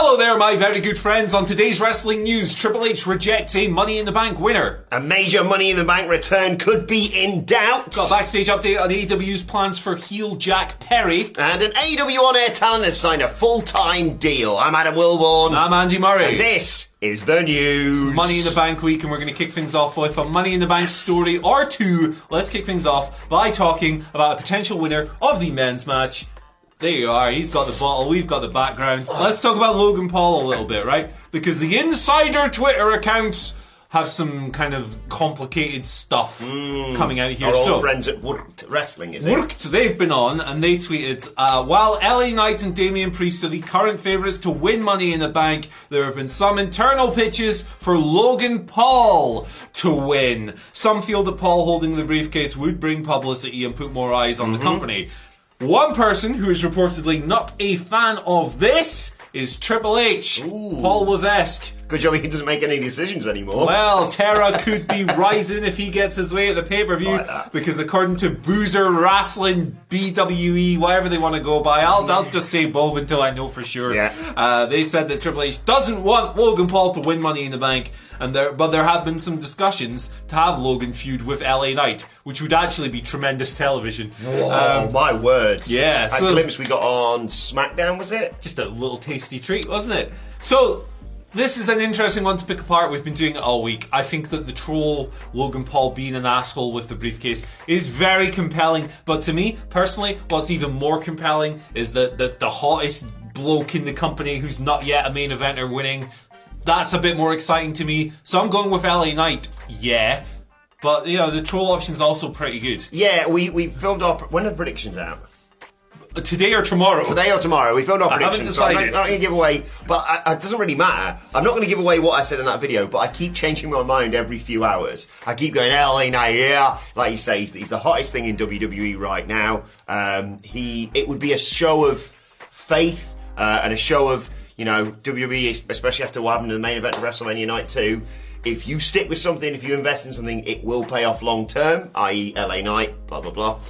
Hello there, my very good friends. On today's wrestling news, Triple H rejects a Money in the Bank winner. A major Money in the Bank return could be in doubt. Got a backstage update on AEW's plans for heel Jack Perry. And an AEW on air talent has signed a full time deal. I'm Adam Wilbourn. I'm Andy Murray. and this is the news. Money in the Bank week, and we're going to kick things off with a Money in the Bank story or two. Let's kick things off by talking about a potential winner of the men's match. There you are. He's got the bottle. We've got the background. Let's talk about Logan Paul a little bit, right? Because the insider Twitter accounts have some kind of complicated stuff coming out here. Our so, friends at Worked Wrestling, is it? Worked, they've been on and they tweeted, uh, while LA Knight and Damian Priest are the current favourites to win Money in the Bank, there have been some internal pitches for Logan Paul to win. Some feel that Paul holding the briefcase would bring publicity and put more eyes on the company. One person who is reportedly not a fan of this is Triple H, Paul Levesque. Good job he doesn't make any decisions anymore. Well, Terra could be rising if he gets his way at the pay per view Like because according to Boozer Wrestling, BWE, whatever they want to go by, I'll, I'll just say both until I know for sure. Yeah. Uh, they said that Triple H doesn't want Logan Paul to win Money in the Bank, and there, but there have been some discussions to have Logan feud with LA Knight, which would actually be tremendous television. oh, my word. yeah, That so- glimpse we got on SmackDown, was it? just a little tasty treat, wasn't it? So, this is an interesting one to pick apart. We've been doing it all week. I think that the troll Logan Paul being an asshole with the briefcase is very compelling. But to me, personally, what's even more compelling is that the, the hottest bloke in the company who's not yet a main eventer winning. That's a bit more exciting to me. So I'm going with LA Knight. Yeah. But, you know, the troll option's also pretty good. Yeah, we, we filmed our. When are the predictions out? Today or tomorrow? Today or tomorrow? We've filmed our I haven't predictions. so I'm not, decided. not going to give away, but I, it doesn't really matter. I'm not going to give away what I said in that video, but I keep changing my mind every few hours. I keep going, LA yeah. Like you say, he's, he's the hottest thing in WWE right now. Um, he, it would be a show of faith uh, and a show of, you know, WWE, especially after what happened in the main event of WrestleMania Night 2. If you stick with something, if you invest in something, it will pay off long term, i.e., LA Knight, blah, blah, blah.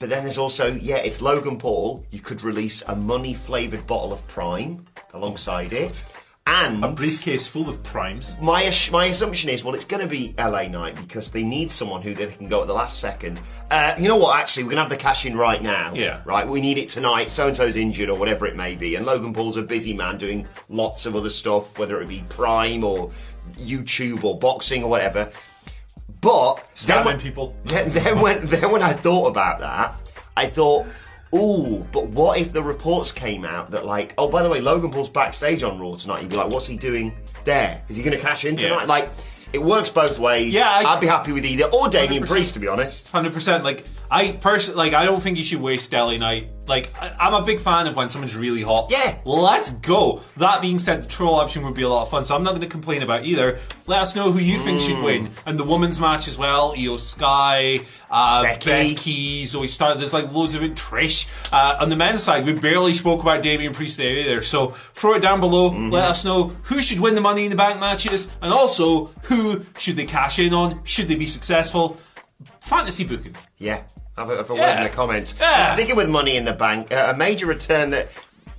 But then there's also, yeah, it's Logan Paul. You could release a money flavored bottle of Prime alongside it. And A briefcase full of primes. my ass- my assumption is, well, it's going to be LA Knight because they need someone who they can go at the last second. Uh, you know what? Actually, we're going to have the cash in right now. Yeah. Right. We need it tonight. So and so's injured or whatever it may be, and Logan Paul's a busy man doing lots of other stuff, whether it be Prime or YouTube or boxing or whatever. But then when- people. Then, then when then when I thought about that, I thought. Ooh, but what if the reports came out that like, oh, by the way, Logan Paul's backstage on Raw tonight? You'd be like, what's he doing there? Is he going to cash in tonight? Yeah. Like, it works both ways. Yeah, I- would be happy with either or Damien 100%. Priest, to be honest. Hundred percent. Like I personally, like I don't think you should waste LA Knight. Like I, I'm a big fan of when someone's really hot. Yeah. let's go. That being said, the troll option would be a lot of fun. So I'm not going to complain about either. Let us know who you think Mm. should win, and the women's match as well. Iyo Sky, uh, Becky. Becky, Zoey Stark. There's like loads of it. Trish. Uh, on the men's side, we barely spoke about Damian Priest there either. So throw it down below. Mm-hmm. Let us know who should win the Money in the Bank matches, and also who should they cash in on? Should they be successful? Fantasy booking. Yeah, have a, have a word in the comments. Yeah. Sticking with money in the bank, uh, a major return that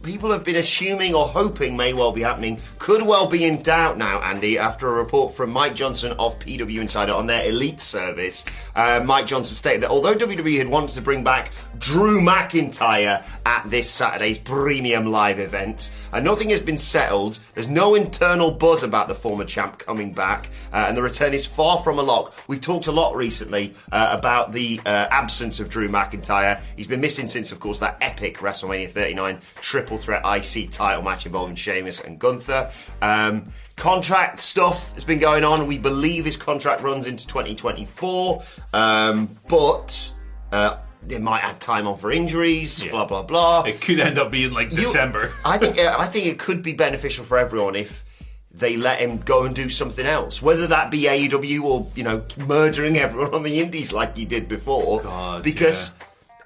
people have been assuming or hoping may well be happening could well be in doubt now, Andy, after a report from Mike Johnson of PW Insider on their Elite service. Uh, Mike Johnson stated that although WWE had wanted to bring back Drew McIntyre at this Saturday's premium live event. and nothing has been settled. There's no internal buzz about the former champ coming back, uh, and the return is far from a lock. We've talked a lot recently uh, about the uh, absence of Drew McIntyre. He's been missing since, of course, that epic WrestleMania 39 triple threat IC title match involving Sheamus and Gunther. Um, contract stuff has been going on. We believe his contract runs into 2024, um, but uh, they might add time on for injuries. Blah blah blah. It could end up being like You- December. I think I think it could be beneficial for everyone if they let him go and do something else, whether that be AEW or you know murdering everyone on the Indies like he did before. God, because.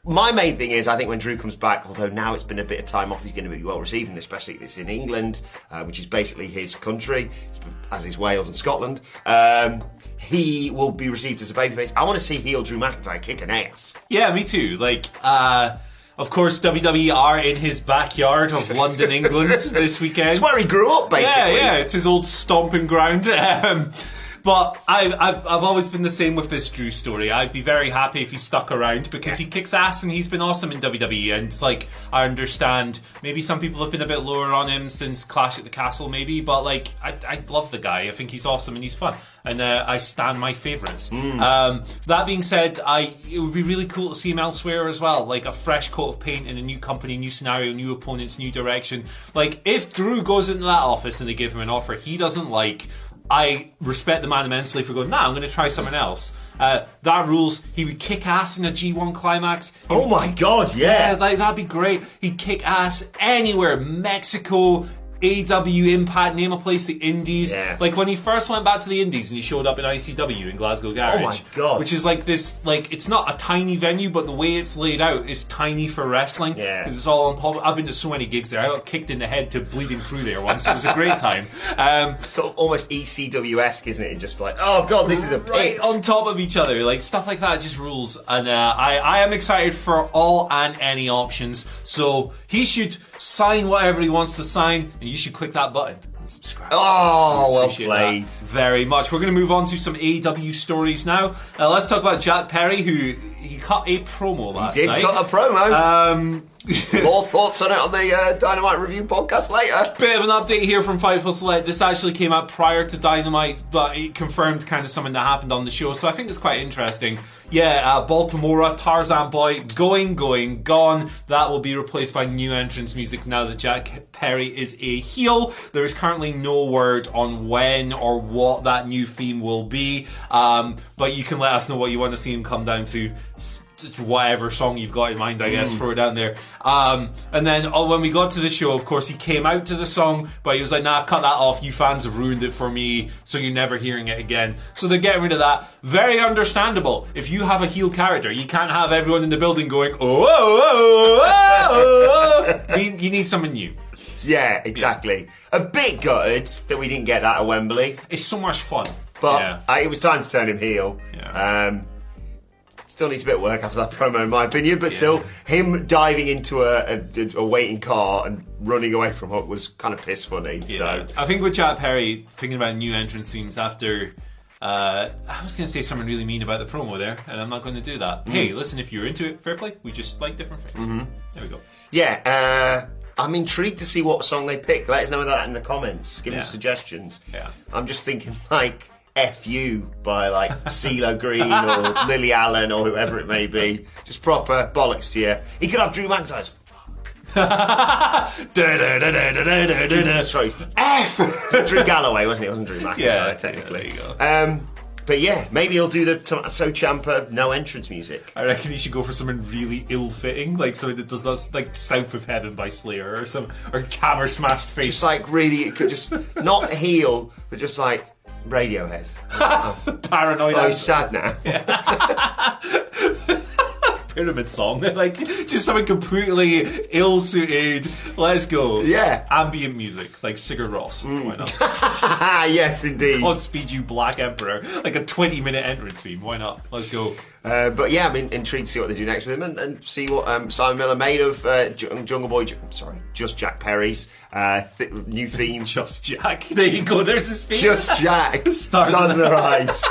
My main thing is, I think when Drew comes back, although now it's been a bit of time off, he's going to be well received, and especially if it's in England, uh, which is basically his country, as is Wales and Scotland. Um, he will be received as a babyface. I want to see heel Drew McIntyre kicking ass. Yeah, me too. Like, uh, of course, WWE are in his backyard of London, England this weekend. It's where he grew up, basically. Yeah, yeah, it's his old stomping ground. Um, but I, I've I've always been the same with this Drew story. I'd be very happy if he stuck around because he kicks ass and he's been awesome in WWE. And it's like I understand maybe some people have been a bit lower on him since Clash at the Castle, maybe. But like I, I love the guy. I think he's awesome and he's fun. And uh, I stand my favourites. Um, that being said, I it would be really cool to see him elsewhere as well, like a fresh coat of paint in a new company, new scenario, new opponents, new direction. Like if Drew goes into that office and they give him an offer he doesn't like, I respect the man immensely for going, nah, I'm going to try something else. Uh, that rules. He would kick ass in a G1 climax. He Oh my god, yeah, yeah. like that'd be great. He'd kick ass anywhere, Mexico, AW Impact, name a place, the Indies. Yeah. Like when he first went back to the Indies and he showed up in ICW in Glasgow Garage. Oh my God. Which is like this, like it's not a tiny venue, but the way it's laid out is tiny for wrestling. Yeah. because it's all on public. I've been to so many gigs there. I got kicked in the head to bleeding through there once. It was a great time. Um, Sort of almost ECW esque, isn't it? And just like, oh god, this is a right pit. on top of each other. Like stuff like that just rules. And uh, I, I am excited for all and any options. So he should sign whatever he wants to sign, and you should click that button and subscribe. Oh, well played. very much. We're going to move on to some AEW stories now. Uh, let's talk about Jack Perry, who he cut a promo last he Did night. cut a promo. um, More thoughts on it on the uh, Dynamite Review podcast later. Bit of an update here from Fightful Select. This actually came out prior to Dynamite, but it confirmed kind of something that happened on the show, so I think it's quite interesting. Yeah, uh, Baltimora, Tarzan Boy, going, going, gone. That will be replaced by new entrance music now that Jack Perry is a heel. There is currently no word on when or what that new theme will be, um, but you can let us know what you want to see him come down to. Whatever song you've got in mind, I guess, throw it down there. Um, and then oh, when we got to the show, of course, he came out to the song, but he was like, nah, cut that off. You fans have ruined it for me, so you're never hearing it again. So they're getting rid of that. Very understandable. If you have a heel character, you can't have everyone in the building going, oh, oh, oh, oh, oh. you, you need someone new. Yeah, exactly. A bit gutted that we didn't get that at Wembley, It's so much fun. but yeah. uh, it was time to turn him heel. Yeah. Um, still needs a bit of work after that promo, in my opinion, but still, him diving into a, a, a waiting car and running away from Hook was kind of piss funny. Yeah. So I think with Jack Perry thinking about new entrance themes after. Uh, I was going to say something really mean about the promo there, and I'm not going to do that. Hey, listen, if you're into it, fair play. We just like different things. Mm-hmm. There we go. yeah, uh, I'm intrigued to see what song they pick. Let us know that in the comments. Give Yeah. us suggestions. Yeah. I'm just thinking like F you by like CeeLo Green or Lily Allen or whoever it may be. Just proper bollocks to you. He could have Drew McIntyre's. Sorry, F. Drew Galloway wasn't it? It wasn't Drew McIntyre Yeah, technically. yeah, Um, but yeah, maybe he'll do the Tommaso Ciampa no entrance music. I reckon he should go for something really ill-fitting, like something that does not like "South of Heaven" by Slayer or some or "Hammer Smashed Face." Just like really, it could just not heel, but just like Radiohead. paranoid. Oh, he's sad now. pyramid song, they're like just something completely ill-suited. Let's go. Yeah. ambient music like Sigur Rós. Why not? Yes, indeed. Godspeed You Black Emperor, like a 20 minute entrance theme. Why not? Let's go. Uh, but yeah, I'm in, intrigued to see what they do next with him and, and see what um, Simon Miller made of uh, J- Jungle Boy. J- sorry, just Jack Perry's uh, th- new theme. Just Jack. There you go. There's his face. Just Jack. Stars Stars in their eyes.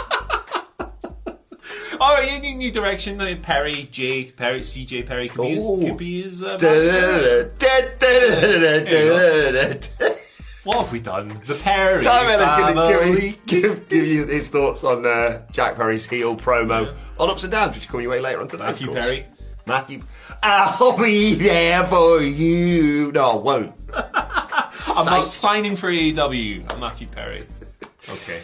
Oh, yeah, new, new direction. uh, Perry, J, Perry, CJ Perry could be his, could be his uh, What have we done? The Perry Simon is going to give, give, give you his thoughts on uh, Jack Perry's heel promo on Ups and Downs, which is coming your way later on of Matthew course. Perry. Matthew. I'll be there for you. No, I won't. I'm not signing for AEW. I'm Matthew Perry. Okay.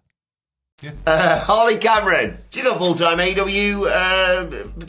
Uh, Harley Cameron. She's on full time AW uh,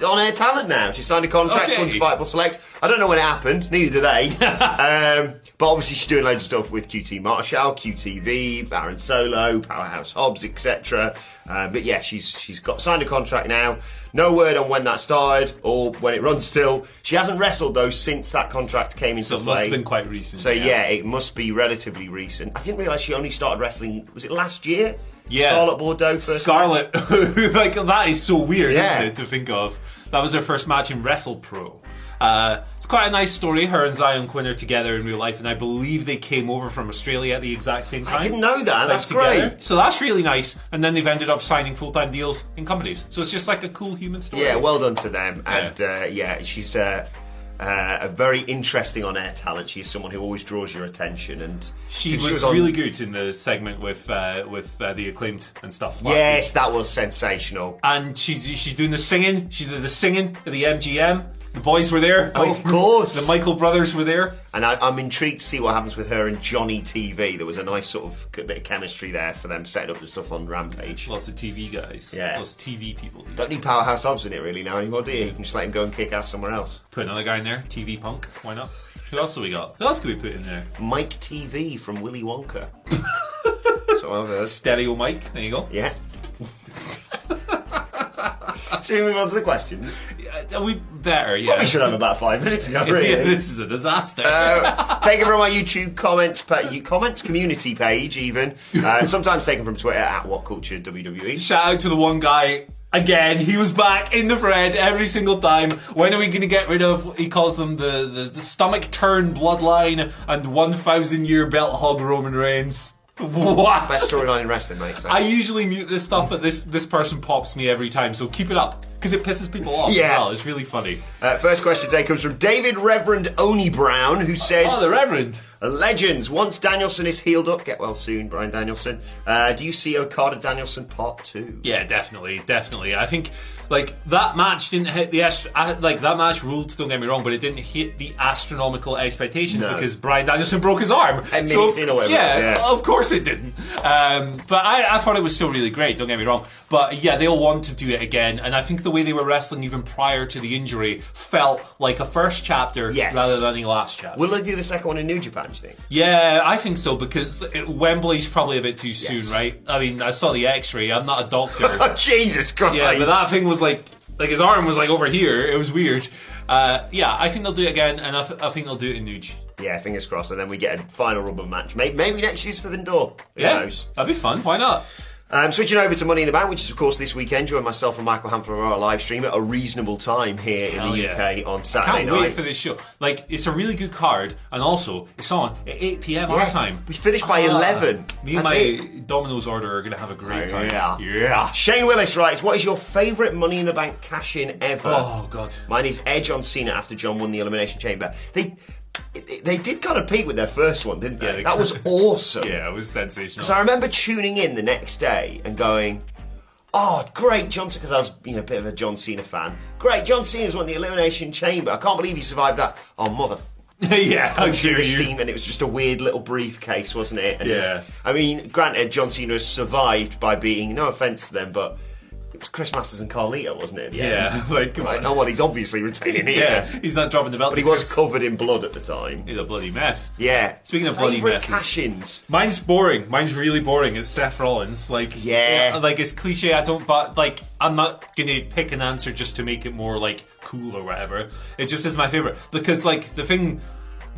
on air talent now. She signed a contract Okay. to Fightful Select. I don't know when it happened, neither do they. um, but obviously, she's doing loads of stuff with QT Marshall, QTV, Aaron Solo, Powerhouse Hobbs, etc. Uh, but yeah, she's she's got signed a contract now. No word on when that started or when it runs till. She hasn't wrestled though since that contract came into So it play. must have been quite recent. So yeah. it must be relatively recent. I didn't realise she only started wrestling. Was it last year? Yeah. Scarlett Bordeaux first. Scarlett, like that is so weird, Yeah. isn't it, to think of? That was her first match in Wrestle Pro. Uh, it's quite a nice story. Her and Zion Quinn are together in real life, and I believe they came over from Australia at the exact same time. I didn't know that. Like, That's together. great. So that's really nice. And then they've ended up signing full time deals in companies. So it's just like a cool human story. Yeah, well done to them. And uh, yeah, she's uh, uh, a very interesting on air talent. She's someone who always draws your attention. And She if was, on- really good in the segment with uh, with uh, the acclaimed and stuff. Yes, week. that was sensational. and she's she's doing the singing. She did the singing at the MGM. The boys were there. Oh, of course. The Michael brothers were there. And I, I'm intrigued to see what happens with her and Johnny TV. There was a nice sort of bit of chemistry there for them setting up the stuff on Rampage. Lots of TV guys. Yeah. Lots of TV people. Don't need Powerhouse Hobbs in it really now anymore, do you? You can just let him go and kick ass somewhere else. Put another guy in there. TV Punk. Why not? Who else have we got? Who else could we put in there? Mike TV from Willy Wonka. so I've heard. Stereo Mike. There you go. Yeah. Should we move on to the questions? Uh, we better. Yeah. Probably should have about five minutes ago, really. yeah, this is a disaster. Uh, taken from our YouTube comments pa- comments community page, even. Uh, sometimes taken from Twitter at What Culture WWE. Shout out to the one guy. Again, he was back in the thread every single time. When are we going to get rid of? He calls them the, the, the stomach turn bloodline and 1,000 year belt hog Roman Reigns. What? Best storyline in wrestling, mate. so. I usually mute this stuff, but this this person pops me every time. So keep it up because it pisses people off. Yeah. as well. it's really funny. Uh, first question today comes from David Reverend Oni Brown, who says, Oh, the Reverend. Legends, once Danielson is healed up, get well soon, Bryan Danielson. Uh, do you see Okada Danielson part two? Yeah, definitely, definitely. I think like that match didn't hit the like that match ruled. Don't get me wrong, but it didn't hit the astronomical expectations No. because Bryan Danielson broke his arm. Ten minutes in or whatever Yeah, yeah. of course it didn't. Um, but I, I thought it was still really great. Don't get me wrong. But yeah, they all want to do it again, and I think the way they were wrestling even prior to the injury felt like a first chapter Yes. rather than a last chapter. Will they do the second one in New Japan? Do you think? Yeah, I think so because it, Wembley's probably a bit too soon, Yes. right? I mean, I saw the X-ray. I'm not a doctor. Oh Jesus Christ! yeah, but that thing was like, like his arm was like over here. It was weird. Uh, yeah, I think they'll do it again, and I, th- I think they'll do it in Nuge. Yeah, fingers crossed, and then we get a final rubber match. Maybe, maybe next year's Forbidden Door. Who Yeah, knows? that'd be fun. Why not? Um, switching over to Money in the Bank, which is of course this weekend. Join myself and Michael Hamflett on our live stream at a reasonable time here in Hell the yeah. UK on Saturday Can't night. wait for this show. Like, it's a really good card, and also it's on at 8 p.m. our Yeah, time. we finished by 11. Me and That's my it. Domino's order are gonna have a great time. Yeah. yeah. Shane Willis writes, "What is your favourite Money in the Bank cash in ever?" Oh god. Mine is Edge on Cena after John won the Elimination Chamber. They they did kind of peak with their first one, didn't they? Yeah, they- that was awesome. Yeah, it was sensational. Because I remember tuning in the next day and going, "Oh, great, John!" Because I was, you know, a bit of a John Cena fan. Great, John Cena's won the Elimination Chamber. I can't believe he survived that. Oh, mother. yeah, Through dare the you? steam, and it was just a weird little briefcase, wasn't it? And Yeah. I mean, granted, John Cena has survived by being no offense to them, but Chris Masters and Carlito, wasn't it? Yeah, end? like, come Like, on. oh well, he's obviously retaining it. Yeah, he's not dropping the belt. but he was Chris. covered in blood at the time. He's a bloody mess. Yeah. Speaking of bloody Favourite messes. cash-ins. Mine's boring. Mine's really boring. It's Seth Rollins. Like, Yeah. Uh, like it's cliche. I don't, but like, I'm not gonna pick an answer just to make it more like cool or whatever. It just is my favorite because like the thing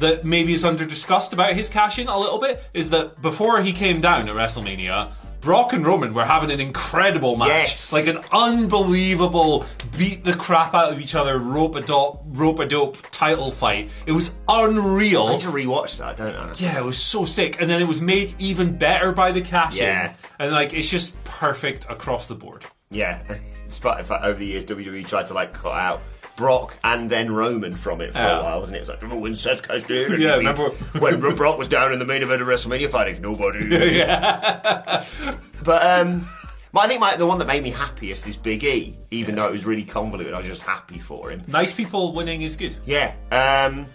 that maybe is under discussed about his cash in a little bit is that before he came down at WrestleMania. Brock and Roman were having an incredible match, Yes. like an unbelievable beat the crap out of each other, rope a dope, rope a dope title fight. It was unreal. I need to rewatch that, don't I? Yeah, it was so sick, and then it was made even better by the cash Yeah. and like it's just perfect across the board. Yeah. The fact over the years WWE tried to like cut out Brock and then Roman from it for Yeah. a while, wasn't it? It was like, remember when Seth cashed in? Yeah, remember- when Brock was down in the main event of WrestleMania fighting nobody. yeah. But um, but I think my, the one that made me happiest is Big E, even though it was really convoluted. I was just happy for him. Nice people winning is good. Yeah. Um,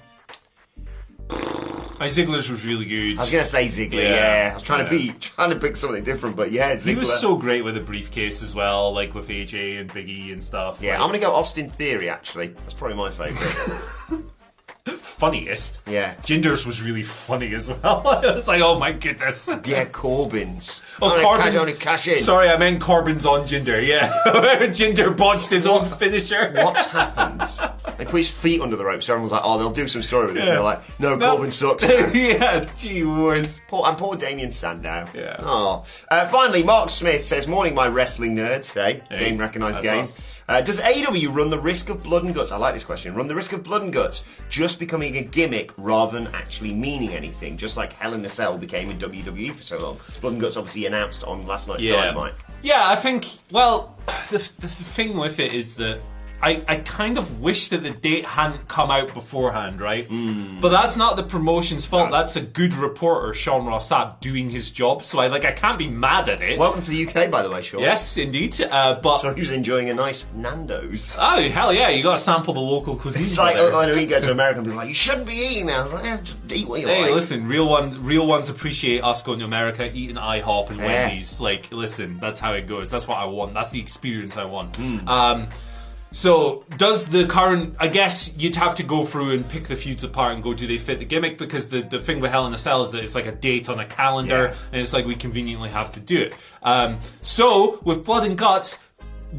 My Ziggler's was really good. I was gonna say Ziggler. Yeah. Yeah. I was trying to be trying to pick something different, but yeah, Ziggler. he was so great with the briefcase as well, like with AJ and Biggie and stuff. Yeah, like, I'm gonna go Austin Theory. Actually, that's probably my favourite. funniest. Yeah. Jinder's was really funny as well. I was like, oh my goodness. yeah, Corbin's. Oh, Only Corbin. cash, only cash in. Sorry, I meant Corbin's on Jinder. Yeah, Jinder botched his own finisher. What's happened? They put his feet under the rope, so everyone's like, "Oh, they'll do some story with this." And they're like, "No, Corbin sucks." yeah, gee whiz. Poor, and poor Damien Sandow. Yeah. Oh. Uh, finally, Mark Smith says, "Morning, my wrestling nerds. Hey, Hey, game recognised game. us. Uh, does AW run the risk of blood and guts? I like this question. Run the risk of blood and guts just becoming a gimmick rather than actually meaning anything, just like Hell in a Cell became in WWE for so long. Blood and guts obviously announced on last night's Yeah. Dynamite. Yeah, I think. Well, the, the, the thing with it is that I, I kind of wish that the date hadn't come out beforehand, right? Hmm. But that's not the promotion's fault. That's a good reporter, Sean Ross Sapp, doing his job. So I like I can't be mad at it. Welcome to the UK, by the way, Sean. yes, indeed. Uh, but So he was enjoying a nice Nando's. oh hell yeah, you got to sample the local cuisine. It's like oh, when we go to America, people are like, you shouldn't be eating that. I was like, yeah, just eat what you Hey, like. listen, real one, real ones appreciate us going to America, eating IHOP and Yeah. Wendy's. Like, listen, that's how it goes. That's what I want. That's the experience I want. Hmm. Um, so, does the current? I guess you'd have to go through and pick the feuds apart and go, do they fit the gimmick? Because the, the thing with Hell in a Cell is that it's like a date on a calendar, Yeah. and it's like we conveniently have to do it. Um, so, with Blood and Guts,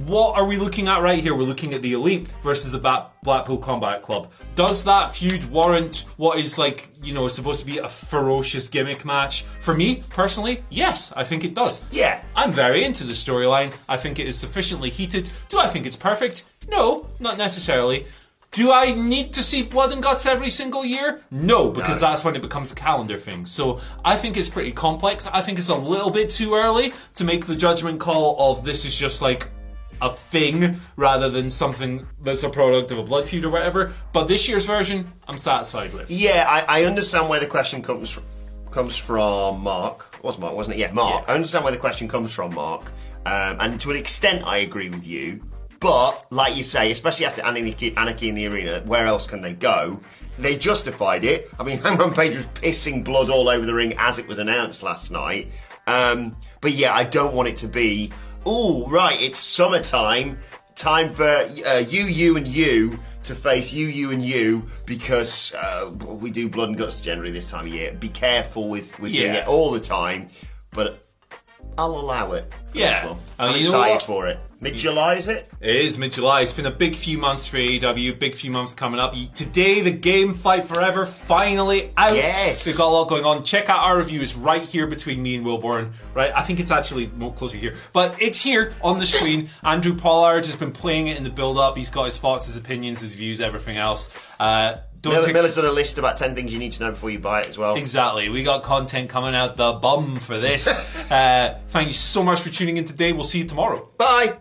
what are we looking at right here? We're looking at the Elite versus the Blackpool Combat Club. Does that feud warrant what is like, you know, supposed to be a ferocious gimmick match? For me, personally, yes, I think it does. Yeah. I'm very into the storyline. I think it is sufficiently heated. Do I think it's perfect? No, not necessarily. Do I need to see blood and guts every single year? No, because No. that's when it becomes a calendar thing. So I think it's pretty complex. I think it's a little bit too early to make the judgment call of this is just like a thing rather than something that's a product of a blood feud or whatever. But this year's version, I'm satisfied with. Yeah, I, I understand where the question comes from, comes from. Mark was Mark, wasn't it? Yeah, Mark. Yeah. I understand where the question comes from, Mark. Um, and to an extent, I agree with you. But like you say, especially after Anarchy, Anarchy in the Arena, where else can they go? They justified it. I mean, Hangman Page was pissing blood all over the ring as it was announced last night. Um, but yeah, I don't want it to be. Oh, right, it's summertime. time for uh, you, you, and you to face you, you, and you because uh, we do blood and guts generally this time of year. Be careful with, with doing it all the time, but I'll allow it. for Yeah. this one. I'm excited for it. Mid July, is it? It is mid July. It's been a big few months for AEW, big few months coming up. Today, the game Fight Forever finally out. Yes. We've got a lot going on. Check out our reviews right here between me and Wilbourn. Right, I think it's actually more closer here, but it's here on the screen. Andrew Pollard has been playing it in the build up. He's got his thoughts, his opinions, his views, everything else. Uh, don't Miller, take- Miller's done a list about 10 things you need to know before you buy it as well. Exactly. We got content coming out the bum for this. uh, thank you so much for tuning in today. We'll see you tomorrow. Bye!